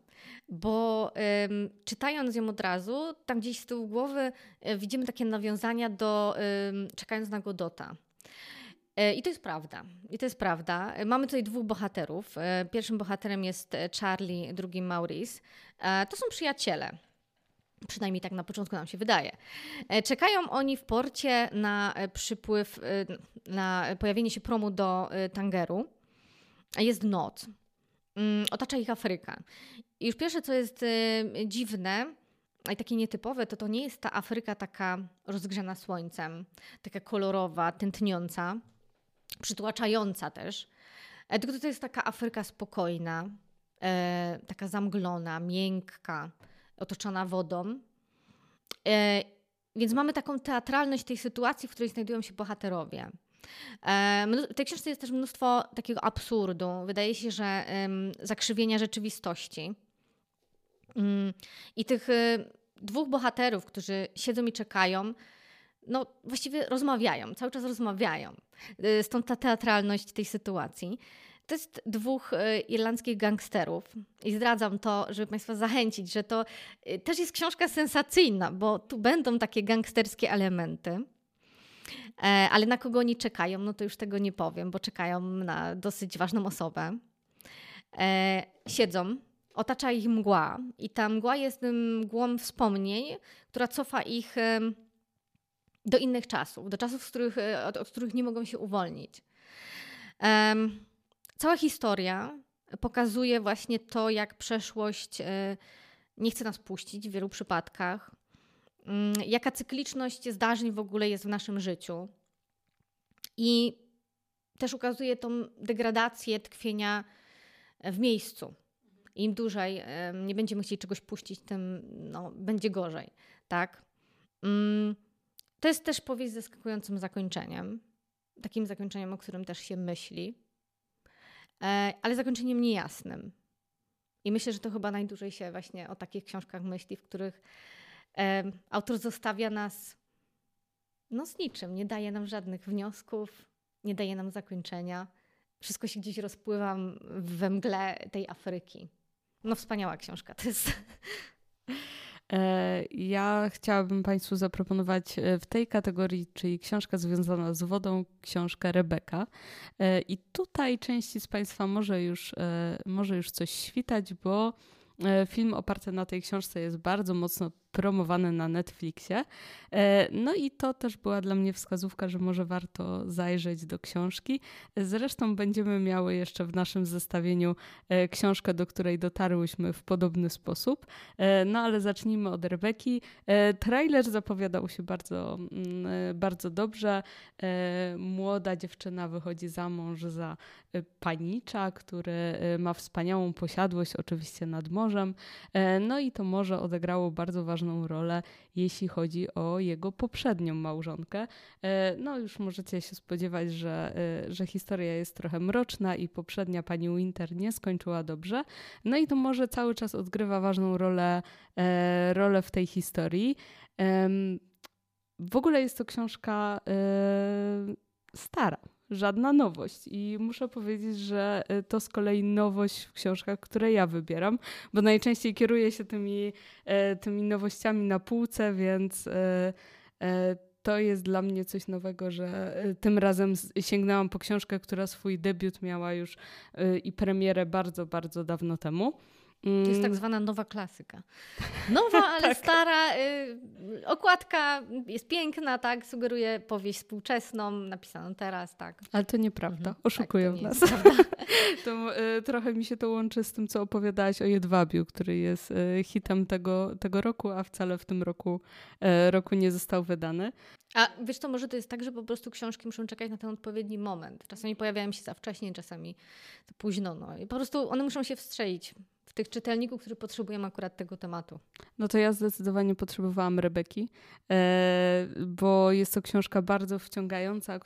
bo um, czytając ją od razu, tam gdzieś z tyłu głowy widzimy takie nawiązania do um, Czekając na Godota. E, I to jest prawda. I to jest prawda. E, mamy tutaj dwóch bohaterów. E, pierwszym bohaterem jest Charlie, drugim Maurice. To są przyjaciele. Przynajmniej tak na początku nam się wydaje. Czekają oni w porcie na przypływ, na pojawienie się promu do Tangeru. Jest noc. Mm, otacza ich Afryka. I już pierwsze, co jest dziwne, i takie nietypowe, to to nie jest ta Afryka taka rozgrzana słońcem, taka kolorowa, tętniąca, przytłaczająca też. E, tylko to jest taka Afryka spokojna, e, taka zamglona, miękka, otoczona wodą. E, więc mamy taką teatralność tej sytuacji, w której znajdują się bohaterowie. W tej książce jest też mnóstwo takiego absurdu. Wydaje się, że zakrzywienia rzeczywistości. Mm, I tych y, dwóch bohaterów, którzy siedzą i czekają, no właściwie rozmawiają, cały czas rozmawiają. Y, stąd ta teatralność tej sytuacji. To jest dwóch y, irlandzkich gangsterów i zdradzam to, żeby Państwa zachęcić, że to też jest książka sensacyjna, bo tu będą takie gangsterskie elementy. E, ale na kogo oni czekają, no to już tego nie powiem, bo czekają na dosyć ważną osobę. E, siedzą, otacza ich mgła i ta mgła jest mgłą wspomnień, która cofa ich do innych czasów, do czasów, z których, e, od, od których nie mogą się uwolnić. Cała historia pokazuje właśnie to, jak przeszłość nie chce nas puścić w wielu przypadkach, Mm, jaka cykliczność zdarzeń w ogóle jest w naszym życiu. I też ukazuje tą degradację tkwienia w miejscu. Im dłużej nie będziemy chcieli czegoś puścić, tym no, będzie gorzej. Tak? To jest też powieść z zaskakującym zakończeniem. Takim zakończeniem, o którym też się myśli, e, ale zakończeniem niejasnym. I myślę, że to chyba najdłużej się właśnie o takich książkach myśli, w których autor zostawia nas no z niczym, nie daje nam żadnych wniosków, nie daje nam zakończenia. Wszystko się gdzieś rozpływa we mgle tej Afryki. No wspaniała książka to jest. E, ja chciałabym Państwu zaproponować e, w tej kategorii, czyli książka związana z wodą, książkę Rebeka. E, I tutaj części z Państwa może już, może już coś świtać, bo film oparty na tej książce jest bardzo mocno promowane na Netflixie. E, no i to też była dla mnie wskazówka, że może warto zajrzeć do książki. Zresztą będziemy miały jeszcze w naszym zestawieniu e, książkę, do której dotarłyśmy w podobny sposób. E, no ale zacznijmy od Rebeki. Trailer zapowiadał się bardzo, mm, bardzo dobrze. Młoda dziewczyna wychodzi za mąż za panicza, który ma wspaniałą posiadłość, oczywiście nad morzem. No i to morze odegrało bardzo ważną ważną rolę, jeśli chodzi o jego poprzednią małżonkę. E, no już możecie się spodziewać, że, e, że historia jest trochę mroczna i poprzednia pani Winter nie skończyła dobrze. No i to może cały czas odgrywa ważną rolę, e, rolę w tej historii. W ogóle jest to książka stara żadna nowość. I muszę powiedzieć, że y, to z kolei nowość w książkach, które ja wybieram, bo najczęściej kieruję się tymi, e, tymi nowościami na półce, więc e, e, to jest dla mnie coś nowego, że tym razem sięgnęłam po książkę, która swój debiut miała już i premierę bardzo, bardzo dawno temu. To jest tak mm. zwana nowa klasyka. Nowa, ale tak. stara. Y, okładka jest piękna, tak? Sugeruje powieść współczesną, napisaną teraz, tak. Ale to nieprawda. Mhm. Oszukują tak, nas. to, y, trochę mi się to łączy z tym, co opowiadałaś o Jedwabiu, który jest y, hitem tego, tego roku, a wcale w tym roku, y, roku nie został wydany. A wiesz to może to jest tak, że po prostu książki muszą czekać na ten odpowiedni moment. Czasami pojawiają się za wcześnie, czasami za późno. No. I po prostu one muszą się wstrzelić w tych czytelników, którzy potrzebują akurat tego tematu. No to ja zdecydowanie potrzebowałam Rebeki, e, bo jest to książka bardzo wciągająca, e,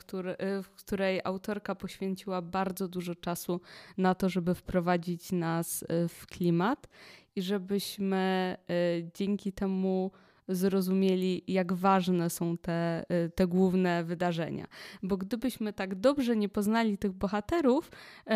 w której autorka poświęciła bardzo dużo czasu na to, żeby wprowadzić nas e, w klimat i żebyśmy dzięki temu zrozumieli, jak ważne są te, y, te główne wydarzenia. Bo gdybyśmy tak dobrze nie poznali tych bohaterów, y,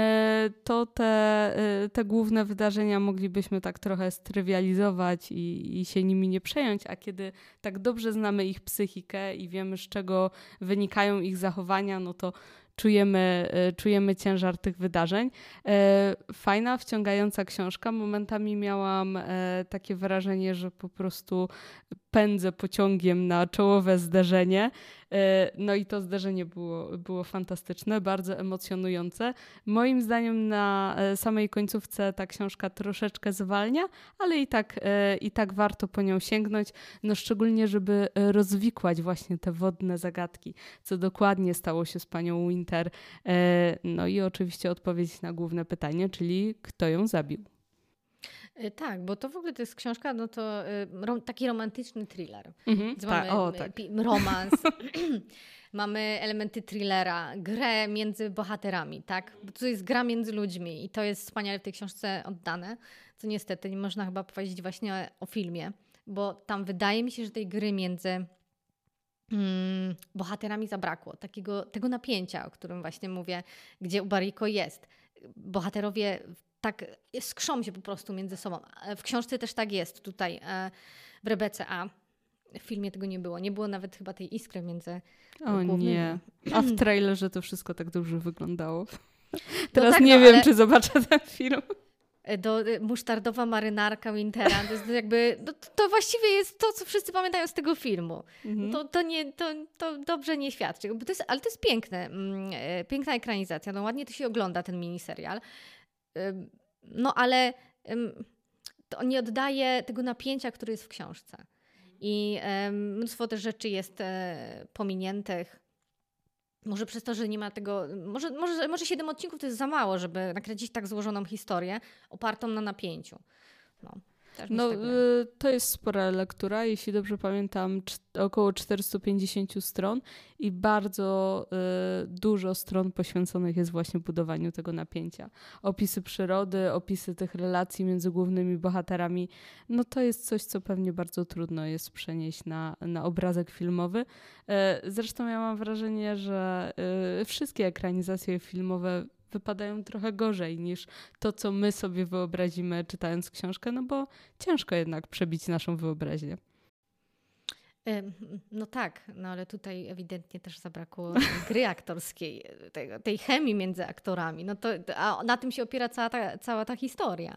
to te, y, te główne wydarzenia moglibyśmy tak trochę strywializować i, i się nimi nie przejąć, a kiedy tak dobrze znamy ich psychikę i wiemy, z czego wynikają ich zachowania, no to czujemy, e, czujemy ciężar tych wydarzeń. E, fajna, wciągająca książka. Momentami miałam e, takie wrażenie, że po prostu pędzę pociągiem na czołowe zderzenie. E, no i to zderzenie było, było fantastyczne, bardzo emocjonujące. Moim zdaniem na e, samej końcówce ta książka troszeczkę zwalnia, ale i tak, e, i tak warto po nią sięgnąć, no szczególnie, żeby rozwikłać właśnie te wodne zagadki, co dokładnie stało się z panią Winter. No i oczywiście odpowiedzieć na główne pytanie, czyli kto ją zabił. Y, tak, bo to w ogóle to jest książka, no to y, taki romantyczny thriller. Mhm, ta, mamy o, tak. romans, mamy elementy thrillera, grę między bohaterami, tak? Bo to jest gra między ludźmi i to jest wspaniale w tej książce oddane, co niestety nie można chyba powiedzieć właśnie o filmie, bo tam wydaje mi się, że tej gry między mm, bohaterami zabrakło, takiego, tego napięcia, o którym właśnie mówię, gdzie u Bariko jest. Bohaterowie tak skrzą się po prostu między sobą. W książce też tak jest tutaj e, w Rebece A. W filmie tego nie było. Nie było nawet chyba tej iskry między O głównymi. nie. A w trailerze to wszystko tak dobrze wyglądało. Teraz no tak, nie no, wiem, ale... czy zobaczę ten film. E, do, e, musztardowa marynarka Wintera. To jest jakby, no, to właściwie jest to, co wszyscy pamiętają z tego filmu. Mhm. To, to, nie, to, to dobrze nie świadczy. To jest, ale to jest piękne. Mm, piękna ekranizacja. No ładnie to się ogląda ten miniserial. No ale to nie oddaje tego napięcia, które jest w książce. I mnóstwo też rzeczy jest e, pominiętych. Może przez to, że nie ma tego. Może, może, może 7 odcinków to jest za mało, żeby nakręcić tak złożoną historię opartą na napięciu. No. No, y, to jest spora lektura, jeśli dobrze pamiętam, około 450 stron i bardzo y, dużo stron poświęconych jest właśnie budowaniu tego napięcia. Opisy przyrody, opisy tych relacji między głównymi bohaterami, no to jest coś, co pewnie bardzo trudno jest przenieść na, na obrazek filmowy. Y, zresztą ja mam wrażenie, że wszystkie ekranizacje filmowe wypadają trochę gorzej niż to, co my sobie wyobrazimy czytając książkę, no bo ciężko jednak przebić naszą wyobraźnię. No tak, no ale tutaj ewidentnie też zabrakło gry aktorskiej, tej, tej chemii między aktorami. No to, a na tym się opiera cała ta, cała ta historia,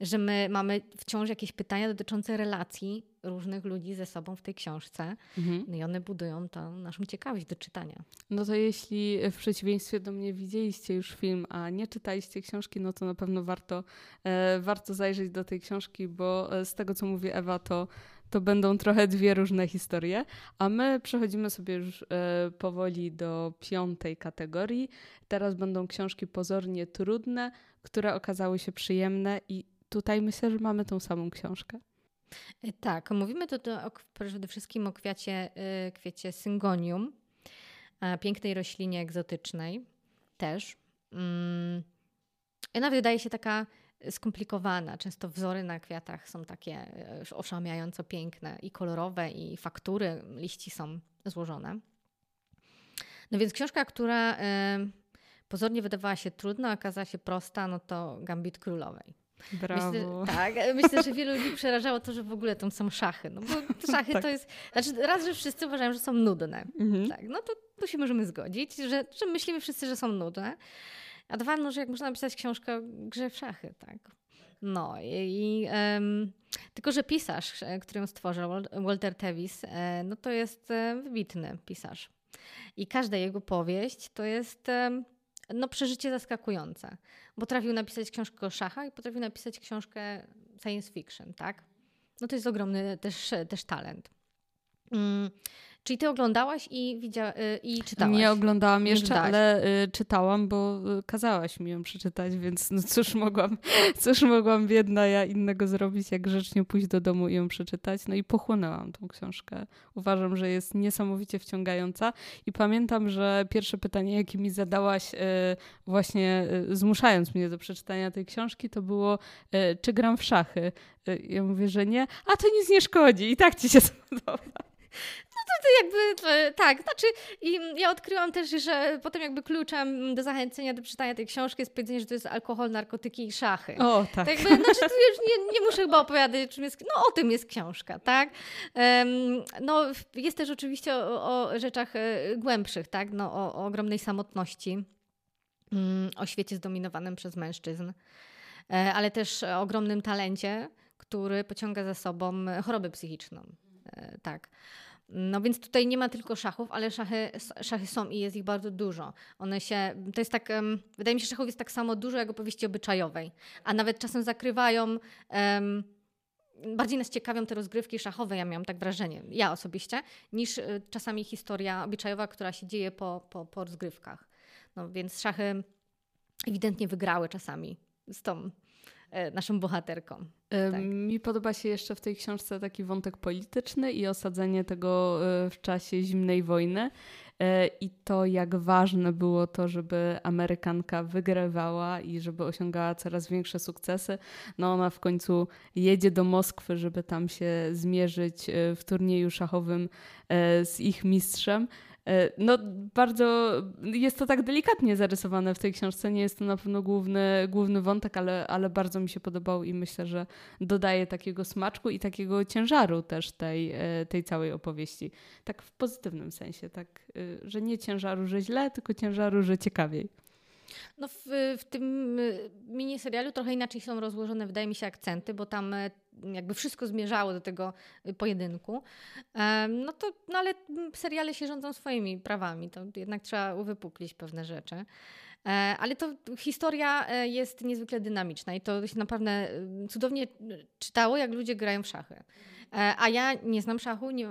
że my mamy wciąż jakieś pytania dotyczące relacji różnych ludzi ze sobą w tej książce mhm. no i one budują tą naszą ciekawość do czytania. No to jeśli w przeciwieństwie do mnie widzieliście już film, a nie czytaliście książki, no to na pewno warto, e, warto zajrzeć do tej książki, bo e, z tego co mówi Ewa, to to będą trochę dwie różne historie. A my przechodzimy sobie już e, powoli do piątej kategorii. Teraz będą książki pozornie trudne, które okazały się przyjemne, i tutaj myślę, że mamy tą samą książkę. E, tak, mówimy tu przede wszystkim o kwiacie, e, kwiecie syngonium, pięknej roślinie egzotycznej też. Mm, ona wydaje się taka skomplikowana. Często wzory na kwiatach są takie e, oszałamiająco piękne i kolorowe, i faktury liści są złożone. No więc książka, która pozornie wydawała się trudna, okazała się prosta, no to Gambit Królowej. Brawo. Myślę, tak, myślę, że wielu ludzi przerażało to, że w ogóle tam są szachy. No bo szachy tak. to jest. Znaczy, raz, że wszyscy uważają, że są nudne. Mhm. Tak, no to tu się możemy zgodzić, że, że myślimy wszyscy, że są nudne. A dwa, no, że jak można napisać książkę o grze w szachy, tak? No i um, tylko, że pisarz, e, który ją stworzył, Walter Tevis, e, no to jest e, wybitny pisarz. I każda jego powieść to jest no, przeżycie zaskakujące. Potrafił napisać książkę o szachach i potrafił napisać książkę science fiction, tak? No to jest ogromny też, też talent. Czyli ty oglądałaś i, widzia, y, i czytałaś? Nie oglądałam jeszcze, ale y, czytałam, bo y, kazałaś mi ją przeczytać, więc no cóż mogłam, cóż mogłam biedna ja innego zrobić, jak grzecznie pójść do domu i ją przeczytać. No i pochłonęłam tą książkę. Uważam, że jest niesamowicie wciągająca i pamiętam, że pierwsze pytanie, jakie mi zadałaś y, właśnie y, zmuszając mnie do przeczytania tej książki, to było y, czy gram w szachy? Ja mówię, że nie, a to nic nie szkodzi i tak ci się spodoba. To, jakby tak, znaczy i ja odkryłam też, że potem jakby kluczem do zachęcenia do czytania tej książki jest powiedzenie, że to jest alkohol, narkotyki i szachy. O, tak. tak jakby, znaczy tu już nie, nie muszę chyba opowiadać, czym jest, no o tym jest książka, tak? No jest też oczywiście o, o rzeczach e, głębszych, tak? No o, o ogromnej samotności, um, o świecie zdominowanym przez mężczyzn, e, ale też o ogromnym talencie, który pociąga za sobą chorobę psychiczną. E, tak. No więc tutaj nie ma tylko szachów, ale szachy, szachy są i jest ich bardzo dużo. One się, to jest tak, um, wydaje mi się, szachów jest tak samo dużo jak opowieści obyczajowej, a nawet czasem zakrywają, um, bardziej nas ciekawią te rozgrywki szachowe, ja miałam tak wrażenie, ja osobiście, niż y, czasami historia obyczajowa, która się dzieje po, po, po rozgrywkach. No więc szachy ewidentnie wygrały czasami z tą naszą bohaterką. Tak. Mi podoba się jeszcze w tej książce taki wątek polityczny i osadzenie tego w czasie zimnej wojny. E, i to, jak ważne było to, żeby Amerykanka wygrywała i żeby osiągała coraz większe sukcesy. No ona w końcu jedzie do Moskwy, żeby tam się zmierzyć e, w turnieju szachowym e, z ich mistrzem. E, no, bardzo jest to tak delikatnie zarysowane w tej książce. Nie jest to na pewno główny, główny wątek, ale, ale bardzo mi się podobał i myślę, że dodaje takiego smaczku i takiego ciężaru też tej, e, tej całej opowieści. Tak w pozytywnym sensie, tak, e, że nie ciężaru, że źle, tylko ciężaru, że ciekawiej. No w, w tym miniserialu trochę inaczej są rozłożone, wydaje mi się, akcenty, bo tam jakby wszystko zmierzało do tego y, pojedynku. No to, no ale seriale się rządzą swoimi prawami, to jednak trzeba uwypuklić pewne rzeczy. E, ale to historia e, jest niezwykle dynamiczna i to się naprawdę y, cudownie czytało, jak ludzie grają w szachy. E, a ja nie znam szachu, nie,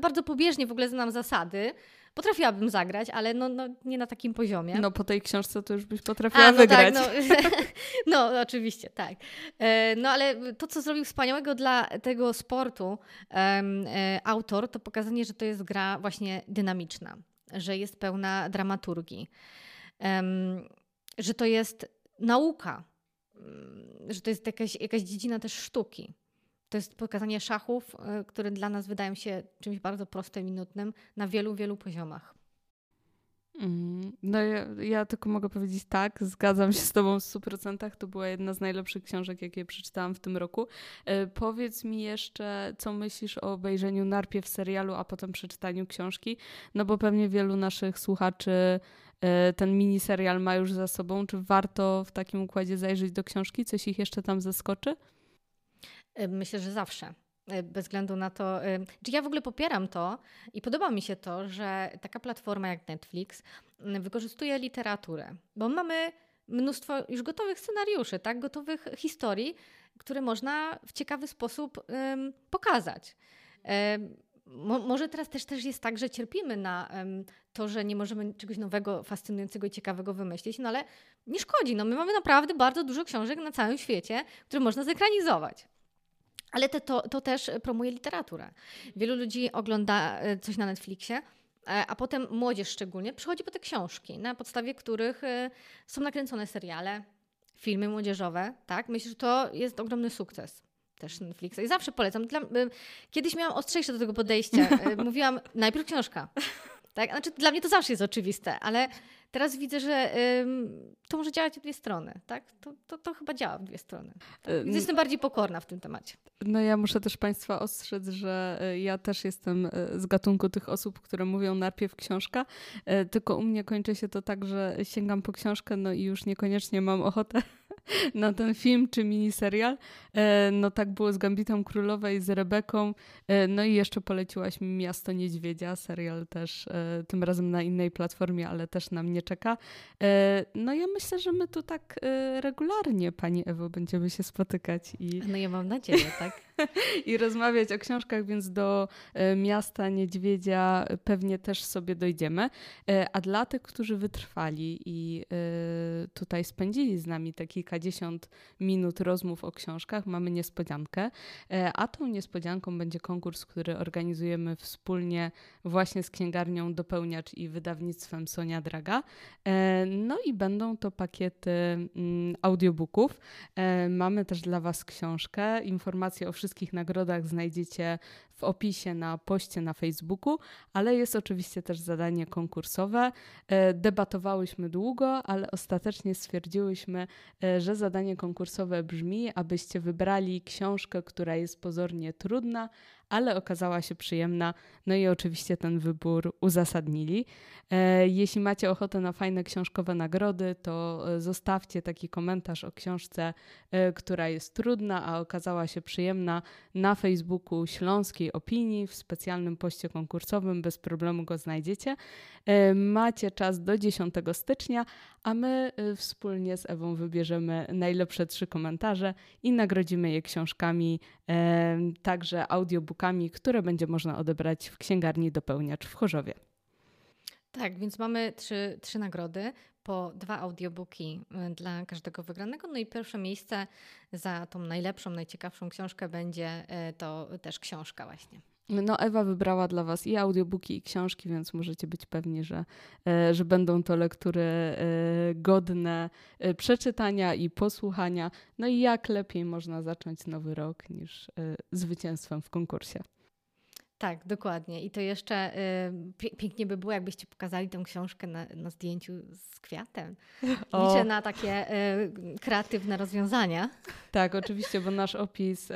bardzo pobieżnie w ogóle znam zasady, Potrafiłabym zagrać, ale no, no, nie na takim poziomie. No po tej książce to już byś potrafiła A, no wygrać. Tak, no, no oczywiście, tak. E, no ale to, co zrobił wspaniałego dla tego sportu um, autor, to pokazanie, że to jest gra właśnie dynamiczna, że jest pełna dramaturgii, um, że to jest nauka, że to jest jakaś, jakaś dziedzina też sztuki. To jest pokazanie szachów, y, które dla nas wydają się czymś bardzo prostym i nudnym na wielu, wielu poziomach. Mm, no ja, ja, tylko mogę powiedzieć tak, zgadzam się z tobą w 100%. To była jedna z najlepszych książek, jakie przeczytałam w tym roku. E, powiedz mi jeszcze, co myślisz o obejrzeniu najpierw serialu, a potem przeczytaniu książki, no bo pewnie wielu naszych słuchaczy e, ten miniserial ma już za sobą. Czy warto w takim układzie zajrzeć do książki? Coś ich jeszcze tam zaskoczy? E, myślę, że zawsze. E, bez względu na to, e, czy ja w ogóle popieram to i podoba mi się to, że taka platforma jak Netflix wykorzystuje literaturę, bo mamy mnóstwo już gotowych scenariuszy, tak, gotowych historii, które można w ciekawy sposób pokazać. Mo może teraz też, też jest tak, że cierpimy na to, że nie możemy czegoś nowego, fascynującego i ciekawego wymyślić, no ale nie szkodzi. No, my mamy naprawdę bardzo dużo książek na całym świecie, które można zekranizować. Ale te, to, to też promuje literaturę. Wielu ludzi ogląda e, coś na Netflixie, e, a potem młodzież szczególnie przychodzi po te książki, na podstawie których e, są nakręcone seriale, filmy młodzieżowe. Tak? Myślę, że to jest ogromny sukces też Netflixa i zawsze polecam. Dla, kiedyś miałam ostrzejsze do tego podejścia. Mówiłam najpierw książka. Tak? Znaczy, dla mnie to zawsze jest oczywiste, ale Teraz widzę, że ym, to może działać w dwie strony, tak? To, to, to chyba działa w dwie strony. Tak? Jestem bardziej pokorna w tym temacie. No ja muszę też Państwa ostrzec, że e, ja też jestem e, z gatunku tych osób, które mówią najpierw książka, e, tylko u mnie kończy się to tak, że sięgam po książkę, no i już niekoniecznie mam ochotę na ten film czy miniserial. No tak było z Gambitą Królowej, z Rebeką, no i jeszcze poleciłaś mi Miasto Niedźwiedzia, serial też tym razem na innej platformie, ale też na mnie mnie czeka. E, no ja myślę, że my tu tak e, regularnie, Pani Ewo, będziemy się spotykać. I... No ja mam nadzieję, tak. I rozmawiać o książkach, więc do e, Miasta Niedźwiedzia pewnie też sobie dojdziemy. A dla tych, którzy wytrwali i tutaj spędzili z nami te kilkadziesiąt minut rozmów o książkach, mamy niespodziankę. A tą niespodzianką będzie konkurs, który organizujemy wspólnie właśnie z księgarnią Dopełniacz i wydawnictwem Sonia Draga. E, no i będą to pakiety mm, audiobooków. E, mamy też dla Was książkę. Informacje o wszystkich nagrodach znajdziecie w opisie na poście na Facebooku, ale jest oczywiście też zadanie konkursowe. E, debatowałyśmy długo, ale ostatecznie stwierdziłyśmy, że zadanie konkursowe brzmi, abyście wybrali książkę, która jest pozornie trudna, ale okazała się przyjemna. No i oczywiście ten wybór uzasadnili. E, jeśli macie ochotę na fajne książkowe nagrody, to e, zostawcie taki komentarz o książce, e, która jest trudna, a okazała się przyjemna na Facebooku Śląskiej Opinii w specjalnym poście konkursowym. Bez problemu go znajdziecie. Macie czas do 10 stycznia, a my wspólnie z Ewą wybierzemy najlepsze trzy komentarze i nagrodzimy je książkami, także audiobookami, które będzie można odebrać w księgarni Dopełniacz w Chorzowie. Tak, więc mamy trzy, trzy nagrody. Po dwa audiobooki y, dla każdego wygranego. No i pierwsze miejsce za tą najlepszą, najciekawszą książkę będzie y, to też książka właśnie. No, Ewa wybrała dla Was i audiobooki, i książki, więc możecie być pewni, że, e, że będą to lektury e, godne e, przeczytania i posłuchania. No i jak lepiej można zacząć nowy rok niż zwycięstwem w konkursie. Tak, dokładnie. I to jeszcze y, pięknie by było, jakbyście pokazali tę książkę na, na zdjęciu z kwiatem. O. Liczę na takie y, kreatywne rozwiązania. Tak, oczywiście, bo nasz opis y,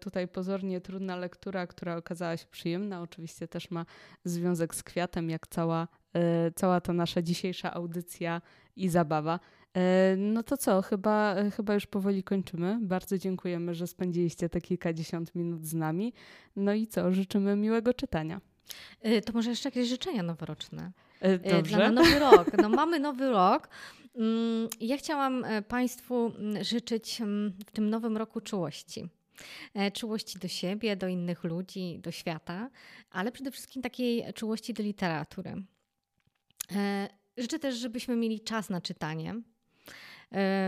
tutaj pozornie trudna lektura, która okazała się przyjemna, oczywiście też ma związek z kwiatem, jak cała, e, cała ta nasza dzisiejsza audycja i zabawa. E, no to co, chyba, chyba już powoli kończymy. Bardzo dziękujemy, że spędziliście te kilkadziesiąt minut z nami. No i co, życzymy miłego czytania. E, to może jeszcze jakieś życzenia noworoczne? E, dobrze. Dla nowy rok. No mamy nowy rok. Mm, ja chciałam Państwu mm, życzyć mm, w tym nowym roku czułości. Czułości do siebie, do innych ludzi, do świata, ale przede wszystkim takiej czułości do literatury. Życzę też, żebyśmy mieli czas na czytanie, E,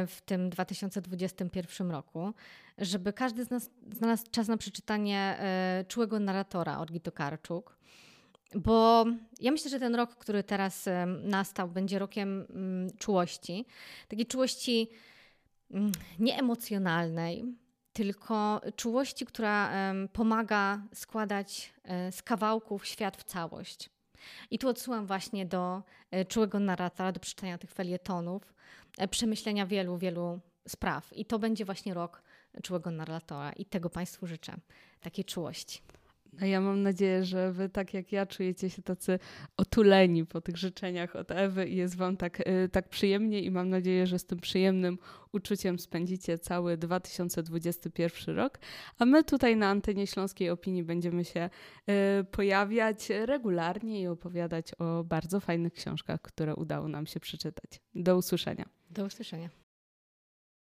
w tym 2021 roku, żeby każdy z nas znalazł czas na przeczytanie e, czułego narratora Olgi Tokarczuk. Bo ja myślę, że ten rok, który teraz e, nastał, będzie rokiem mm, czułości. Takiej czułości mm, nieemocjonalnej, tylko czułości, która pomaga składać z kawałków świat w całość. I tu odsyłam właśnie do czułego narratora, do przeczytania tych felietonów, E, przemyślenia wielu, wielu spraw. I to będzie właśnie rok czułego narratora i tego Państwu życzę, takiej czułości. No ja mam nadzieję, że wy tak jak ja czujecie się tacy otuleni po tych życzeniach od Ewy i jest wam tak, y, tak przyjemnie i mam nadzieję, że z tym przyjemnym uczuciem spędzicie cały 2021 rok. A my tutaj na antenie Śląskiej Opinii będziemy się y, pojawiać regularnie i opowiadać o bardzo fajnych książkach, które udało nam się przeczytać. Do usłyszenia. Do usłyszenia.